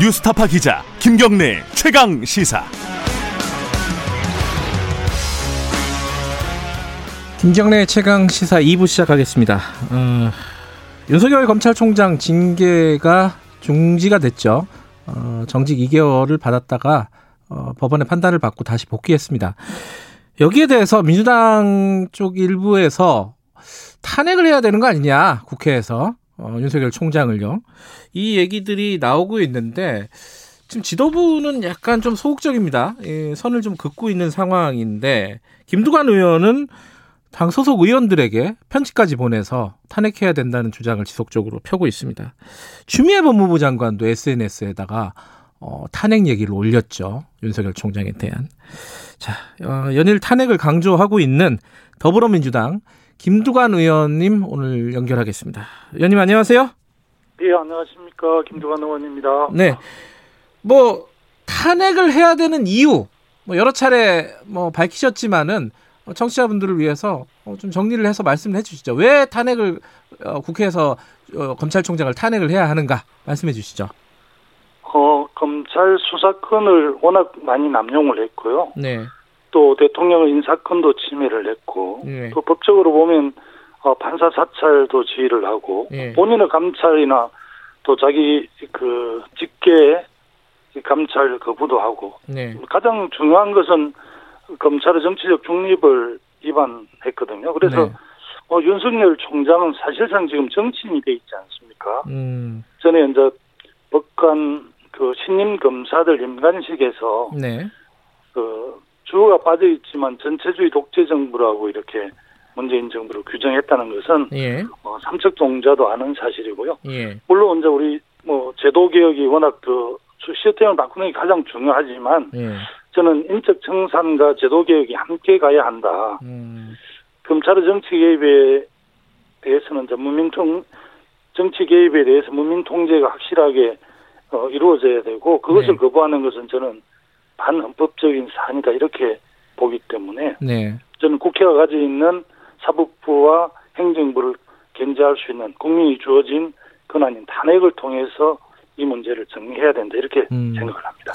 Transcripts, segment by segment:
뉴스타파 기자 김경래 최강 시사. 김경래 최강 시사 2부 시작하겠습니다. 어, 윤석열 검찰총장 징계가 중지가 됐죠. 어, 정직 2개월을 받았다가 어, 법원의 판단을 받고 다시 복귀했습니다. 여기에 대해서 민주당 쪽 일부에서 탄핵을 해야 되는 거 아니냐 국회에서 어, 윤석열 총장을요. 이 얘기들이 나오고 있는데 지금 지도부는 약간 좀 소극적입니다. 예, 선을 좀 긋고 있는 상황인데 김두관 의원은 당 소속 의원들에게 편지까지 보내서 탄핵해야 된다는 주장을 지속적으로 펴고 있습니다. 추미애 법무부 장관도 SNS에다가 어, 탄핵 얘기를 올렸죠. 윤석열 총장에 대한. 자, 어, 연일 탄핵을 강조하고 있는 더불어민주당 김두관 의원님 오늘 연결하겠습니다. 의원님 안녕하세요. 예, 안녕하십니까. 김두관 의원입니다. 네. 뭐 탄핵을 해야 되는 이유 뭐 여러 차례 뭐 밝히셨지만은 청취자분들을 위해서 어, 좀 정리를 해서 말씀을 해주시죠. 왜 탄핵을 어, 국회에서 어, 검찰총장을 탄핵을 해야 하는가 말씀해 주시죠. 어, 검찰 수사권을 워낙 많이 남용을 했고요. 네. 또 대통령의 인사권도 침해를 했고 네. 또 법적으로 보면 어, 판사 사찰도 지휘를 하고 네. 본인의 감찰이나 또 자기 그 직계 감찰 거부도 하고 네. 가장 중요한 것은 검찰의 정치적 중립을 위반했거든요. 그래서 네. 어, 윤석열 총장은 사실상 지금 정치인이 돼 있지 않습니까? 음. 전에 이제 법관 그 신임 검사들 임관식에서 네. 그 주어가 빠져 있지만 전체주의 독재 정부라고 이렇게 문재인 정부를 규정했다는 것은 예. 어, 삼척 동자도 아는 사실이고요. 예. 물론 이제 우리 뭐 제도 개혁이 워낙 그 시스템을 바꾸는 게 가장 중요하지만 예. 저는 인적 청산과 제도 개혁이 함께 가야 한다. 음. 검찰의 정치 개입에 대해서는 문민통 정치 개입에 대해서 문민 통제가 확실하게 어, 이루어져야 되고 그것을 네. 거부하는 것은 저는 반헌법적인 사안이다 이렇게 보기 때문에 네. 저는 국회가 가지고 있는 사법부와 행정부를 견제할 수 있는 국민이 주어진 권한인 탄핵을 통해서 이 문제를 정리해야 된다 이렇게 음. 생각을 합니다.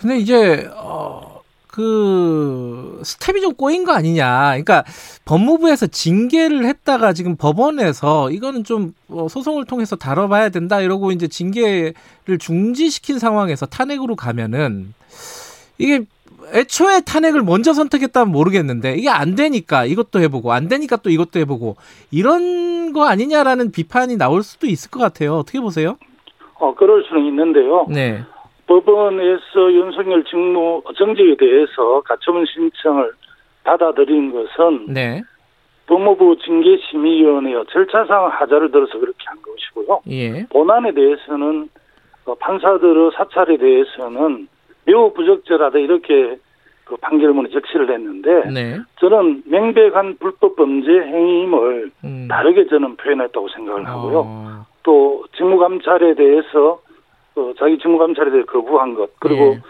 근데 이제 어 그 스텝이 좀 꼬인 거 아니냐. 그러니까 법무부에서 징계를 했다가 지금 법원에서 이거는 좀 어, 소송을 통해서 다뤄봐야 된다 이러고 이제 징계를 중지시킨 상황에서 탄핵으로 가면은 이게 애초에 탄핵을 먼저 선택했다면 모르겠는데 이게 안 되니까 이것도 해보고 안 되니까 또 이것도 해보고 이런 거 아니냐라는 비판이 나올 수도 있을 것 같아요. 어떻게 보세요? 어 그럴 수는 있는데요. 네. 법원에서 윤석열 직무 정직에 대해서 가처분 신청을 받아들인 것은 네. 법무부 징계심의위원회의 절차상 하자를 들어서 그렇게 한 것이고요. 예. 본안에 대해서는 어, 판사들의 사찰에 대해서는 매우 부적절하다 이렇게 그 판결문에 적시를 했는데 네. 저는 명백한 불법 범죄 행위임을 음. 다르게 저는 표현했다고 생각을 하고요. 어. 또 직무감찰에 대해서 어, 자기 직무감찰에 대해 거부한 것 그리고 예.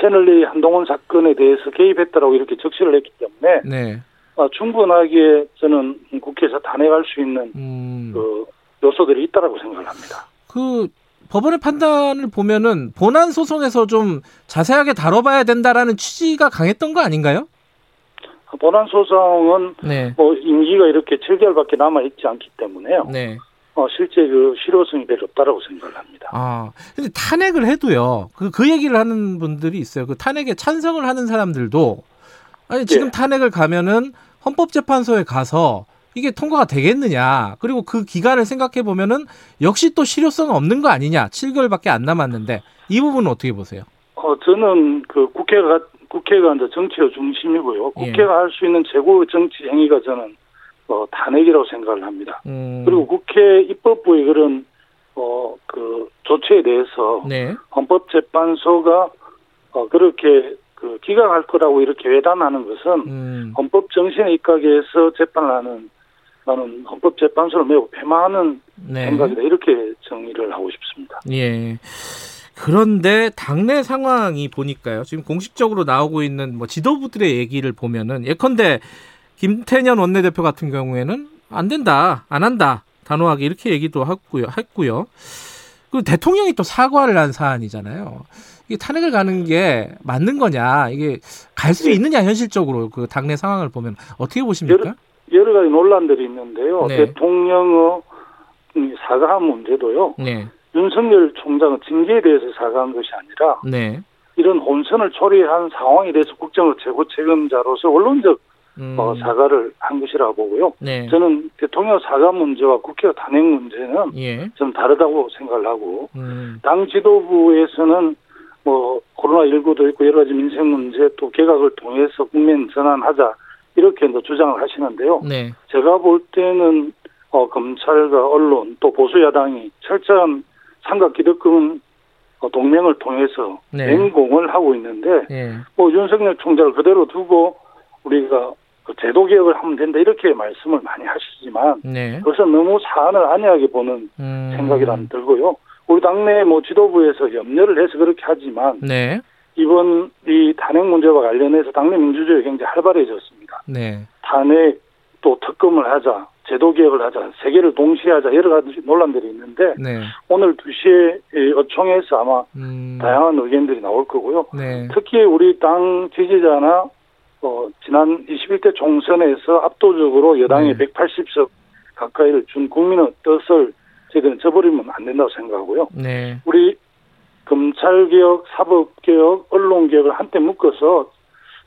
채널A 한동훈 사건에 대해서 개입했다라고 이렇게 적시를 했기 때문에 네. 어, 충분하게 저는 국회에서 탄핵할 수 있는 음. 그 요소들이 있다라고 생각을 합니다. 그 법원의 판단을 보면은 본안 소송에서 좀 자세하게 다뤄봐야 된다라는 취지가 강했던 거 아닌가요? 본안 소송은 네. 뭐 임기가 이렇게 7개월밖에 남아 있지 않기 때문에요. 네. 어, 실제 그 실효성이 별로 없다라고 생각을 합니다. 아, 근데 탄핵을 해도요. 그, 그 얘기를 하는 분들이 있어요. 그 탄핵에 찬성을 하는 사람들도 아니 지금 예. 탄핵을 가면은 헌법재판소에 가서 이게 통과가 되겠느냐. 그리고 그 기간을 생각해 보면은 역시 또 실효성 없는 거 아니냐. 7개월밖에 안 남았는데 이 부분은 어떻게 보세요? 어, 저는 그 국회가 국회가 이제 정치의 중심이고요. 예. 국회가 할수 있는 최고의 정치 행위가 저는 어, 탄핵이라고 생각을 합니다. 음, 그리고 국회 입법부의 그런 어, 그 조치에 대해서 네. 헌법재판소가 어, 그렇게 그 기각할 거라고 이렇게 외단하는 것은 음, 헌법 정신에 입각해서 재판을 하는 나는 헌법재판소를 매우 폐마하는 네. 생각이다 이렇게 정의를 하고 싶습니다. 예. 그런데 당내 상황이 보니까요. 지금 공식적으로 나오고 있는 뭐 지도부들의 얘기를 보면은 예컨대 김태년 원내대표 같은 경우에는 안 된다, 안 한다, 단호하게 이렇게 얘기도 했고요. 했고요. 그리고 대통령이 또 사과를 한 사안이잖아요. 이게 탄핵을 가는 게 맞는 거냐, 이게 갈수 네. 있느냐 현실적으로 그 당내 상황을 보면 어떻게 보십니까? 여러 가지 논란들이 있는데요. 네. 대통령의 이 사과한 문제도요. 네, 윤석열 총장은 징계에 대해서 사과한 것이 아니라 네, 이런 혼선을 초래한 상황에 대해서 국정의 최고 책임자로서 원론적 음, 어, 사과를 한 것이라고 보고요. 네, 저는 대통령 사과 문제와 국회 탄핵 문제는 예, 좀 다르다고 생각을 하고 음, 당 지도부에서는 뭐 코로나 19도 있고 여러 가지 민생 문제 또 개각을 통해서 국민 전환하자 이렇게 또 주장을 하시는데요. 네, 제가 볼 때는 어, 검찰과 언론 또 보수 야당이 철저한 삼각 기득권 어, 동맹을 통해서 네. 맹공을 하고 있는데 예, 뭐 윤석열 총장을 그대로 두고 우리가 그 제도 개혁을 하면 된다 이렇게 말씀을 많이 하시지만 네, 그것은 너무 사안을 안이하게 보는 음, 생각이란 들고요. 우리 당내 뭐 지도부에서 염려를 해서 그렇게 하지만 네, 이번 이 탄핵 문제와 관련해서 당내 민주주의가 굉장히 활발해졌습니다. 네, 탄핵 또 특검을 하자, 제도 개혁을 하자, 세계를 동시에 하자 여러 가지 논란들이 있는데 네, 오늘 2시에 이 어총에서 아마 음, 다양한 의견들이 나올 거고요. 네, 특히 우리 당 지지자나 어, 지난 21대 총선에서 압도적으로 여당이 네. 180석 가까이를 준 국민의 뜻을 저희들은 저버리면 안 된다고 생각하고요. 네, 우리 검찰개혁, 사법개혁, 언론개혁을 한때 묶어서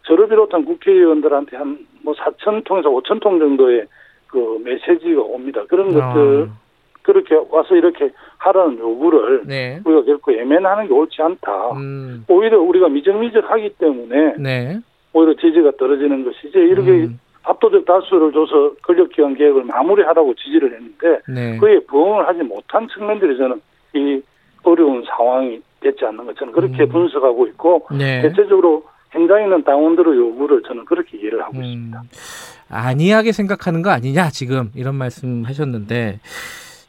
저를 비롯한 국회의원들한테 한 뭐 4천 통에서 5천 통 정도의 그 메시지가 옵니다. 그런 것들 아, 그렇게 와서 이렇게 하라는 요구를 네, 우리가 결코 예면하는 게 옳지 않다. 음, 오히려 우리가 미적미적하기 때문에 네, 오히려 지지가 떨어지는 것이지 이렇게 음, 압도적 다수를 줘서 권력기관 개혁을 마무리하라고 지지를 했는데 네, 그에 부응을 하지 못한 측면들이 저는 이 어려운 상황이 됐지 않는 것 저는 그렇게 음. 분석하고 있고 네. 대체적으로 있는 당원들의 요구를 저는 그렇게 이해를 하고 음, 있습니다. 안이하게 생각하는 거 아니냐 지금 이런 말씀 하셨는데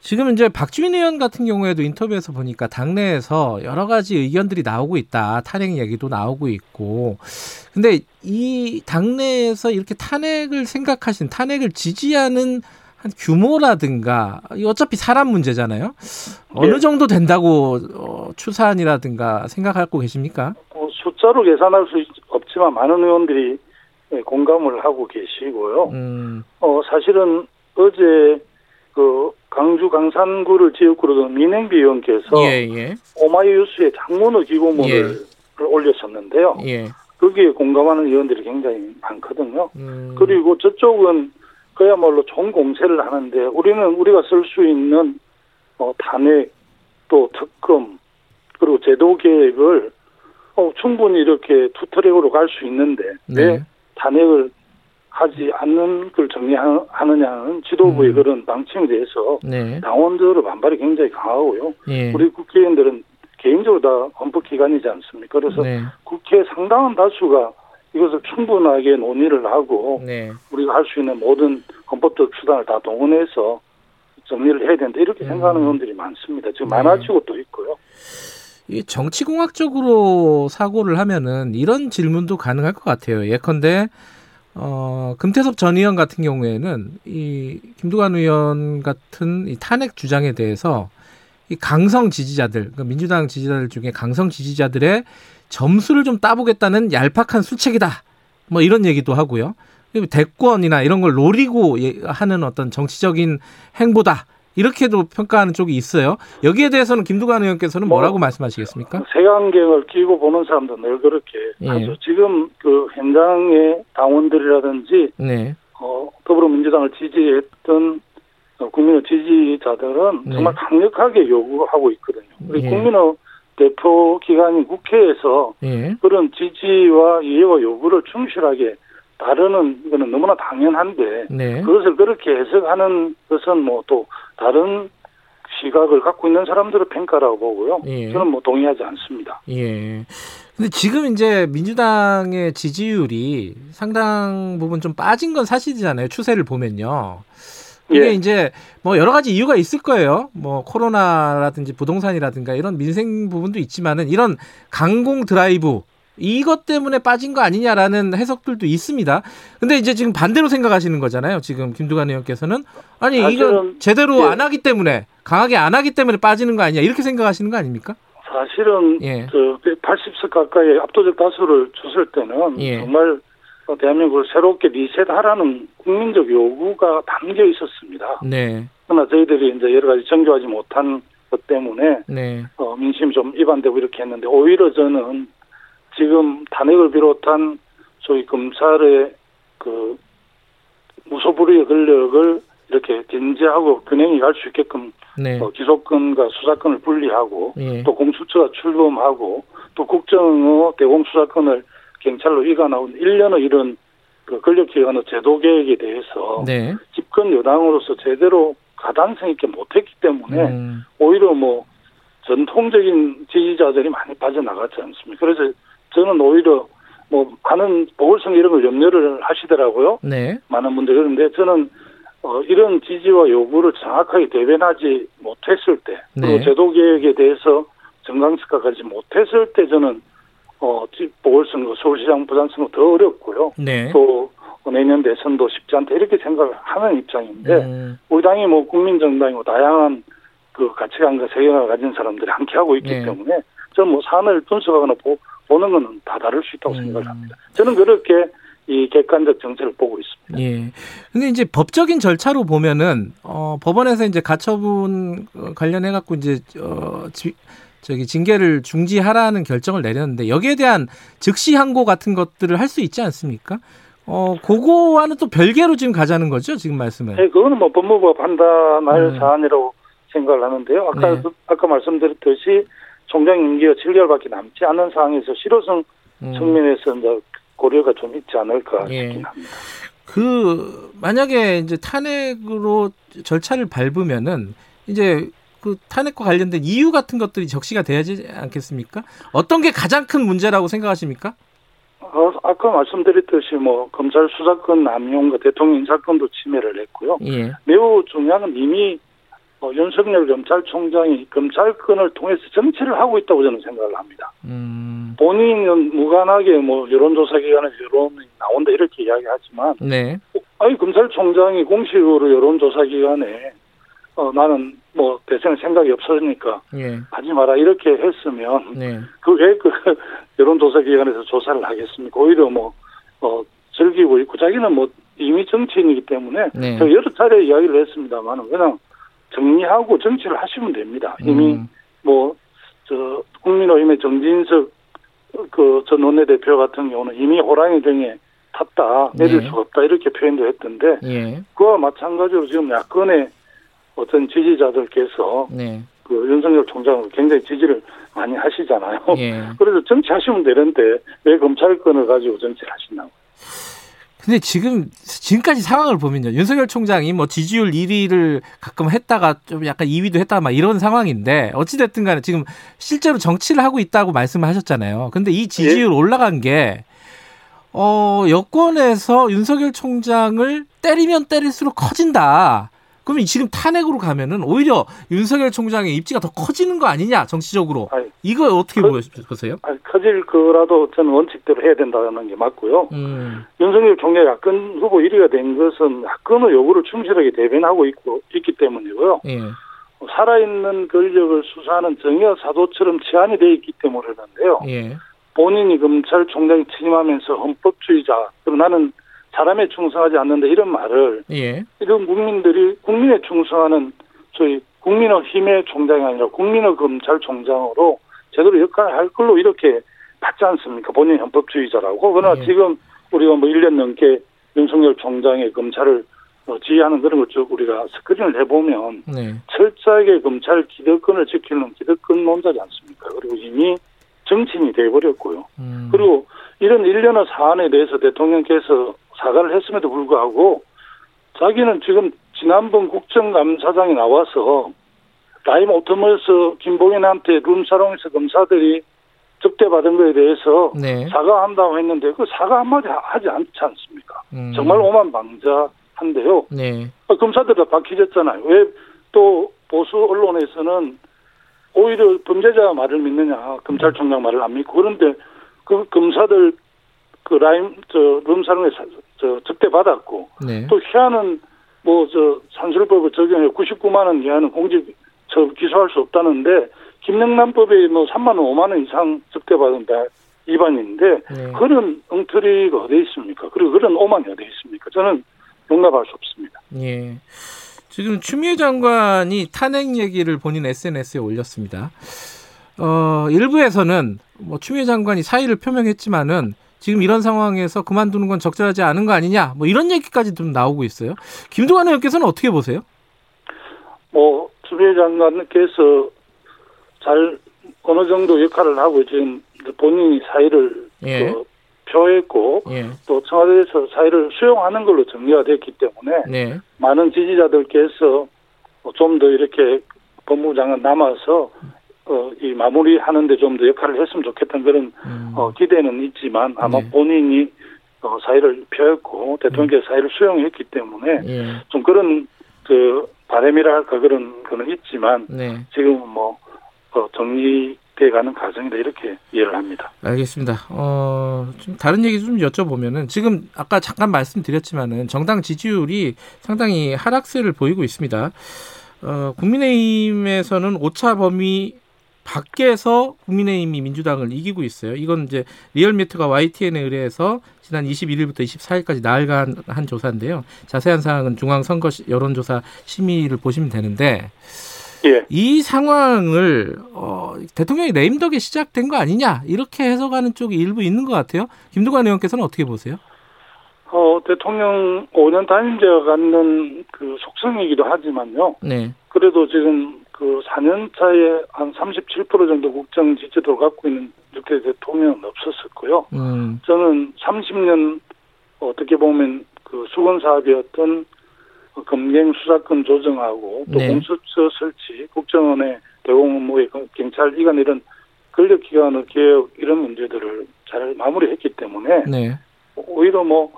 지금 이제 박주민 의원 같은 경우에도 인터뷰에서 보니까 당내에서 여러 가지 의견들이 나오고 있다 탄핵 얘기도 나오고 있고 근데 이 당내에서 이렇게 탄핵을 생각하신 탄핵을 지지하는 한 규모라든가 이 어차피 사람 문제잖아요 어느 예. 정도 된다고 어, 추산이라든가 생각하고 계십니까? 뭐 숫자로 계산할 수 있- 없지만 많은 의원들이 예, 공감을 하고 계시고요. 음, 어 사실은 어제 그 강주 강산구를 지역구로 둔 민행비 의원께서 예, 예, 오마이뉴스에 장문의 기고문을 예. 올렸었는데요. 예, 거기에 공감하는 의원들이 굉장히 많거든요. 음, 그리고 저쪽은 그야말로 총 공세를 하는데 우리는 우리가 쓸 수 있는 어, 탄핵 또 특검 그리고 제도 계획을 어, 충분히 이렇게 투트랙으로 갈 수 있는데 왜 네. 탄핵을 하지 않는 걸 정리하느냐는 지도부의 음. 그런 방침에 대해서 네. 당원들의 반발이 굉장히 강하고요. 예. 우리 국회의원들은 개인적으로 다 헌법 기관이지 않습니까? 그래서 네. 국회 상당한 다수가 이것을 충분하게 논의를 하고 네. 우리가 할 수 있는 모든 헌법적 수단을 다 동원해서 정리를 해야 된다 이렇게 음. 생각하는 의원들이 많습니다. 지금 네. 많아지고 또 있고요. 이 정치공학적으로 사고를 하면은 이런 질문도 가능할 것 같아요. 예컨대 어, 금태섭 전 의원 같은 경우에는 이 김두관 의원 같은 이 탄핵 주장에 대해서 이 강성 지지자들, 그러니까 민주당 지지자들 중에 강성 지지자들의 점수를 좀 따보겠다는 얄팍한 수책이다. 뭐 이런 얘기도 하고요. 대권이나 이런 걸 노리고 예- 하는 어떤 정치적인 행보다. 이렇게도 평가하는 쪽이 있어요. 여기에 대해서는 김두관 의원께서는 뭐라고 뭐, 말씀하시겠습니까? 색안경을 끼고 보는 사람도 늘 그렇게 예. 하죠. 지금 그 현장의 당원들이라든지 네. 어, 더불어민주당을 지지했던 어, 국민의 지지자들은 네. 정말 강력하게 요구하고 있거든요. 우리 예. 국민의 대표 기관인 국회에서 예. 그런 지지와 이해와 요구를 충실하게 다루는 이거는 너무나 당연한데 네. 그것을 그렇게 해석하는 것은 뭐 또 다른 시각을 갖고 있는 사람들의 평가라고 보고요. 예. 저는 뭐 동의하지 않습니다. 예. 근데 지금 이제 민주당의 지지율이 상당 부분 좀 빠진 건 사실이잖아요. 추세를 보면요. 이게 예. 이제 뭐 여러 가지 이유가 있을 거예요. 뭐 코로나라든지 부동산이라든가 이런 민생 부분도 있지만은 이런 강공 드라이브 이것 때문에 빠진 거 아니냐라는 해석들도 있습니다. 근데 이제 지금 반대로 생각하시는 거잖아요. 지금 김두관 의원께서는 아니 이건 제대로 예. 안 하기 때문에 강하게 안 하기 때문에 빠지는 거 아니냐 이렇게 생각하시는 거 아닙니까? 사실은 예. 저 80석 가까이 압도적 다수를 줬을 때는 예. 정말 대한민국을 새롭게 리셋하라는 국민적 요구가 담겨 있었습니다. 네. 그러나 저희들이 이제 여러 가지 정교하지 못한 것 때문에 네. 어, 민심이 좀 이반되고 이렇게 했는데 오히려 저는 지금 탄핵을 비롯한 소위 검찰의 그 무소불위의 권력을 이렇게 견제하고 균형이 갈 수 있게끔 네. 어, 기소권과 수사권을 분리하고 예. 또 공수처가 출범하고 또 국정의 대공수사권을 경찰로 이관하고 1년의 이런 그 권력기관의 제도 개혁에 대해서 네. 집권 여당으로서 제대로 가당성 있게 못했기 때문에 음. 오히려 뭐 전통적인 지지자들이 많이 빠져나갔지 않습니까? 그래서 저는 오히려 뭐 많은 보궐선거 이런 걸 염려를 하시더라고요. 네. 많은 분들이 그런데 저는 어, 이런 지지와 요구를 정확하게 대변하지 못했을 때, 그리고 네. 제도 개혁에 대해서 정강식화까지 못했을 때 저는 어, 보궐 선거, 서울시장, 부산 선거 더 어렵고요. 네. 또 내년 대선도 쉽지 않다 이렇게 생각을 하는 입장인데 음. 우리 당이 뭐 국민 정당이고 다양한 그 가치관과 세계관을 가진 사람들이 함께 하고 있기 네. 때문에 저는 뭐 사안을 분석하거나 보, 보는 거는 다 다를 수 있다고 음. 생각을 합니다. 저는 그렇게 이 객관적 정책을 보고 있습니다. 예. 근데 이제 법적인 절차로 보면은 어 법원에서 이제 가처분 관련해 갖고 이제 어 지, 저기 징계를 중지하라는 결정을 내렸는데 여기에 대한 즉시 항고 같은 것들을 할 수 있지 않습니까? 어, 그거와는 또 별개로 지금 가자는 거죠, 지금 말씀은? 네, 그거는 뭐 법무부가 판단할 음. 사안이라고 생각을 하는데요. 아까, 네. 아까 말씀드렸듯이 총장 임기가 7개월밖에 남지 않은 상황에서 실효성 음. 측면에서 이제 고려가 좀 있지 않을까 예. 싶긴 합니다. 그 만약에 이제 탄핵으로 절차를 밟으면은 이제 그 탄핵과 관련된 이유 같은 것들이 적시가 돼야지 않겠습니까? 어떤 게 가장 큰 문제라고 생각하십니까? 어, 아까 말씀드렸듯이 뭐 검찰 수사권 남용과 대통령 인사권도 침해를 했고요. 예. 매우 중요한 건 이미 어, 윤석열 검찰총장이 검찰권을 통해서 정치를 하고 있다고 저는 생각을 합니다. 음. 본인은 무관하게 뭐 여론조사 기관에서 여론이 나온다 이렇게 이야기하지만, 네. 아니 검찰총장이 공식으로 여론조사 기관에 어, 나는 뭐 대선에 생각이 없으니까 예. 하지 마라 이렇게 했으면 네. 그왜그 그 여론조사 기관에서 조사를 하겠습니까? 오히려 뭐 어, 즐기고 있고 자기는 뭐 이미 정치인이기 때문에 네. 제가 여러 차례 이야기를 했습니다만 그냥 정리하고 정치를 하시면 됩니다. 이미 음. 뭐저 국민의힘의 정진석 그전 원내대표 같은 경우는 이미 호랑이 등에 탔다 내릴 네. 수 없다 이렇게 표현도 했던데 예. 그와 마찬가지로 지금 야권의 어떤 지지자들께서 네. 그 윤석열 총장을 굉장히 지지를 많이 하시잖아요. 예. 그래서 정치하시면 되는데 왜 검찰권을 가지고 정치를 하시나고. 근데 지금 지금까지 상황을 보면요. 윤석열 총장이 뭐 지지율 1위를 가끔 했다가 좀 약간 2위도 했다가 막 이런 상황인데 어찌 됐든 간에 지금 실제로 정치를 하고 있다고 말씀을 하셨잖아요. 근데 이 지지율 예. 올라간 게 어, 여권에서 윤석열 총장을 때리면 때릴수록 커진다. 그러면 지금 탄핵으로 가면은 오히려 윤석열 총장의 입지가 더 커지는 거 아니냐 정치적으로 아니, 이거 어떻게 커, 보세요? 아니, 커질 거라도 저는 원칙대로 해야 된다는 게 맞고요. 음. 윤석열 총장이 야권 후보 1위가 된 것은 야권의 요구를 충실하게 대변하고 있고 있기 때문이고요. 예. 살아있는 권력을 수사하는 정여 사도처럼 치안이 돼 있기 때문이라는데요. 예. 본인이 검찰총장이 취임하면서 헌법주의자 그리고 나는 사람에 충성하지 않는다 이런 말을 예. 이런 국민들이 국민에 충성하는 저희 국민의 힘의 총장이 아니라 국민의 검찰총장으로 제대로 역할을 할 걸로 이렇게 받지 않습니까? 본인 헌법주의자라고. 그러나 예. 지금 우리가 뭐 1년 넘게 윤석열 총장의 검찰을 어, 지휘하는 그런 걸쭉 우리가 스크린을 해보면 네. 철저하게 검찰 기득권을 지키는 기득권론자지 않습니까? 그리고 이미 정치인이 돼버렸고요. 음. 그리고 이런 일련의 사안에 대해서 대통령께서 사과를 했음에도 불구하고 자기는 지금 지난번 국정감사장에 나와서 라임 오토모에서 김봉현한테 룸사롱에서 검사들이 적대받은 거에 대해서 네. 사과한다고 했는데 그 사과 한마디 하지 않지 않습니까? 음. 정말 오만방자한데요. 네. 아, 검사들 다 박히졌잖아요. 왜 또 보수 언론에서는 오히려 범죄자 말을 믿느냐 검찰총장 말을 안 믿고 그런데 그 검사들 그 라임 저 룸사롱에 저 접대 받았고 네. 또 희한은 뭐 저 산술법을 적용해 99만 원 이하는 공직 저 기소할 수 없다는데 김영란법에 뭐 3만 원, 5만 원 이상 접대받은 다 위반인데 네. 그런 엉터리가 어디 있습니까? 그리고 그런 오만이 어디 있습니까? 저는 용납할 수 없습니다. 예. 지금 추미애 장관이 탄핵 얘기를 본인 SNS에 올렸습니다. 어, 일부에서는 뭐 추미애 장관이 사의를 표명했지만은 지금 이런 상황에서 그만두는 건 적절하지 않은 거 아니냐 뭐 이런 얘기까지 좀 나오고 있어요. 김동완 의원께서는 어떻게 보세요? 뭐 추미애 장관께서 잘 어느 정도 역할을 하고 지금 본인이 사의를 예. 그 표했고 예. 또 청와대에서 사의를 수용하는 걸로 정리가 됐기 때문에 네. 많은 지지자들께서 좀 더 이렇게 법무부 장관 남아서 어, 이 마무리하는데 좀 더 역할을 했으면 좋겠다는 그런 음. 어, 기대는 있지만 아마 네. 본인이 어, 사의를 표했고 대통령께서 사의를 수용했기 때문에 예. 좀 그런 그 바람이라 할까 그런 거는 있지만 네. 지금은 뭐 어, 정리돼 가는 과정이다 이렇게 이해를 합니다. 알겠습니다. 어, 좀 다른 얘기 좀 여쭤보면은 지금 아까 잠깐 말씀드렸지만은 정당 지지율이 상당히 하락세를 보이고 있습니다. 어, 국민의힘에서는 오차 범위 밖에서 국민의힘이 민주당을 이기고 있어요. 이건 이제 리얼미터가 YTN에 의뢰해서 지난 21일부터 24일까지 나흘간 한 조사인데요. 자세한 사항은 중앙선거 시- 여론조사 심의를 보시면 되는데 예. 이 상황을 어, 대통령이 레임 덕에 시작된 거 아니냐 이렇게 해석하는 쪽이 일부 있는 것 같아요. 김두관 의원께서는 어떻게 보세요? 어, 대통령 5년 단임제가 갖는 그 속성이기도 하지만요. 네, 그래도 지금 그 4년 차에 한 37% 정도 국정 지지도를 갖고 있는 육대 대통령은 없었었고요. 음, 저는 30년 어떻게 보면 그 수건 사업이었던 검경 수사권 조정하고 또 네. 공수처 설치, 국정원의 대공 업무의 경찰 이관 이런 권력 기관의 개혁 이런 문제들을 잘 마무리했기 때문에 네, 오히려 뭐,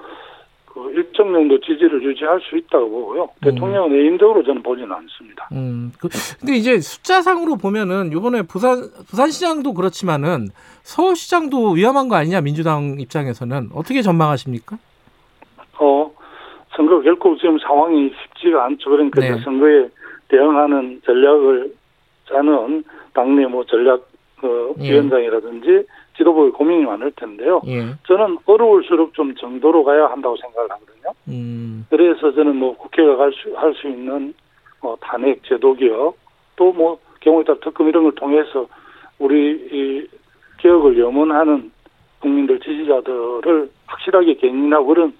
그 일정 정도 지지를 유지할 수 있다고 보고요. 대통령은 개인적으로 저는 보지는 않습니다. 음. 그, 근데 이제 숫자상으로 보면은 이번에 부산 부산시장도 그렇지만은 서울시장도 위험한 거 아니냐 민주당 입장에서는 어떻게 전망하십니까? 어, 선거 결코 지금 상황이 쉽지가 않죠. 그러니까 네. 선거에 대응하는 전략을 짜는 당내 뭐 전략 어, 예. 위원장이라든지 지도부의 고민이 많을 텐데요. 예, 저는 어려울수록 좀 정도로 가야 한다고 생각을 하거든요. 음, 그래서 저는 뭐 국회가 갈 수, 할 수 있는 어, 탄핵 제도 개혁 또 뭐 경우에 따라 특검 이런 걸 통해서 우리 이 개혁을 염원하는 국민들 지지자들을 확실하게 견인하고 그런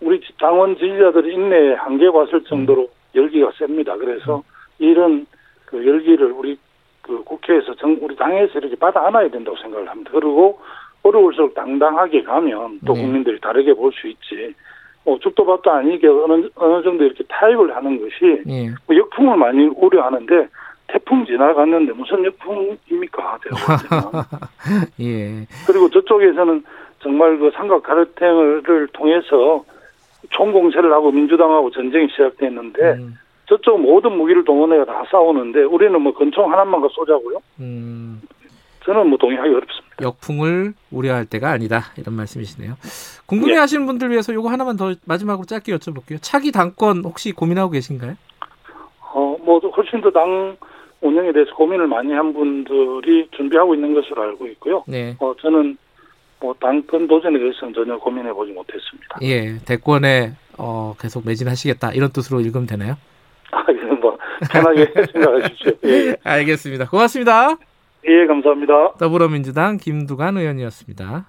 우리 당원 지지자들의 인내에 한계가 왔을 정도로 열기가 셉니다. 그래서 이런 그 열기를 우리 그 국회에서 정, 우리 당에서 이렇게 받아 안아야 된다고 생각을 합니다. 그리고 어려울수록 당당하게 가면 또 네. 국민들이 다르게 볼 수 있지. 어, 죽도 밥도 아니게 어느, 어느 정도 이렇게 타협을 하는 것이 예, 뭐 역풍을 많이 우려하는데 태풍 지나갔는데 무슨 역풍입니까? 예, 그리고 저쪽에서는 정말 그 삼각 가르탱을 통해서 총공세를 하고 민주당하고 전쟁이 시작됐는데 음, 저쪽 모든 무기를 동원해가 다 싸우는데 우리는 뭐 권총 하나만 가 쏘자고요? 음, 저는 뭐 동의하기 어렵습니다. 역풍을 우려할 때가 아니다 이런 말씀이시네요. 궁금해하시는 분들 위해서 요거 하나만 더 마지막으로 짧게 여쭤볼게요. 차기 당권 혹시 고민하고 계신가요? 어, 뭐 훨씬 더 당 운영에 대해서 고민을 많이 한 분들이 준비하고 있는 것으로 알고 있고요. 네. 어, 저는 뭐 당권 도전에 대해서는 전혀 고민해 보지 못했습니다. 예, 대권에 어, 계속 매진하시겠다 이런 뜻으로 읽으면 되나요? 아, 이건 뭐 편하게 생각하십시오. 예, 알겠습니다. 고맙습니다. 예, 감사합니다. 더불어민주당 김두관 의원이었습니다.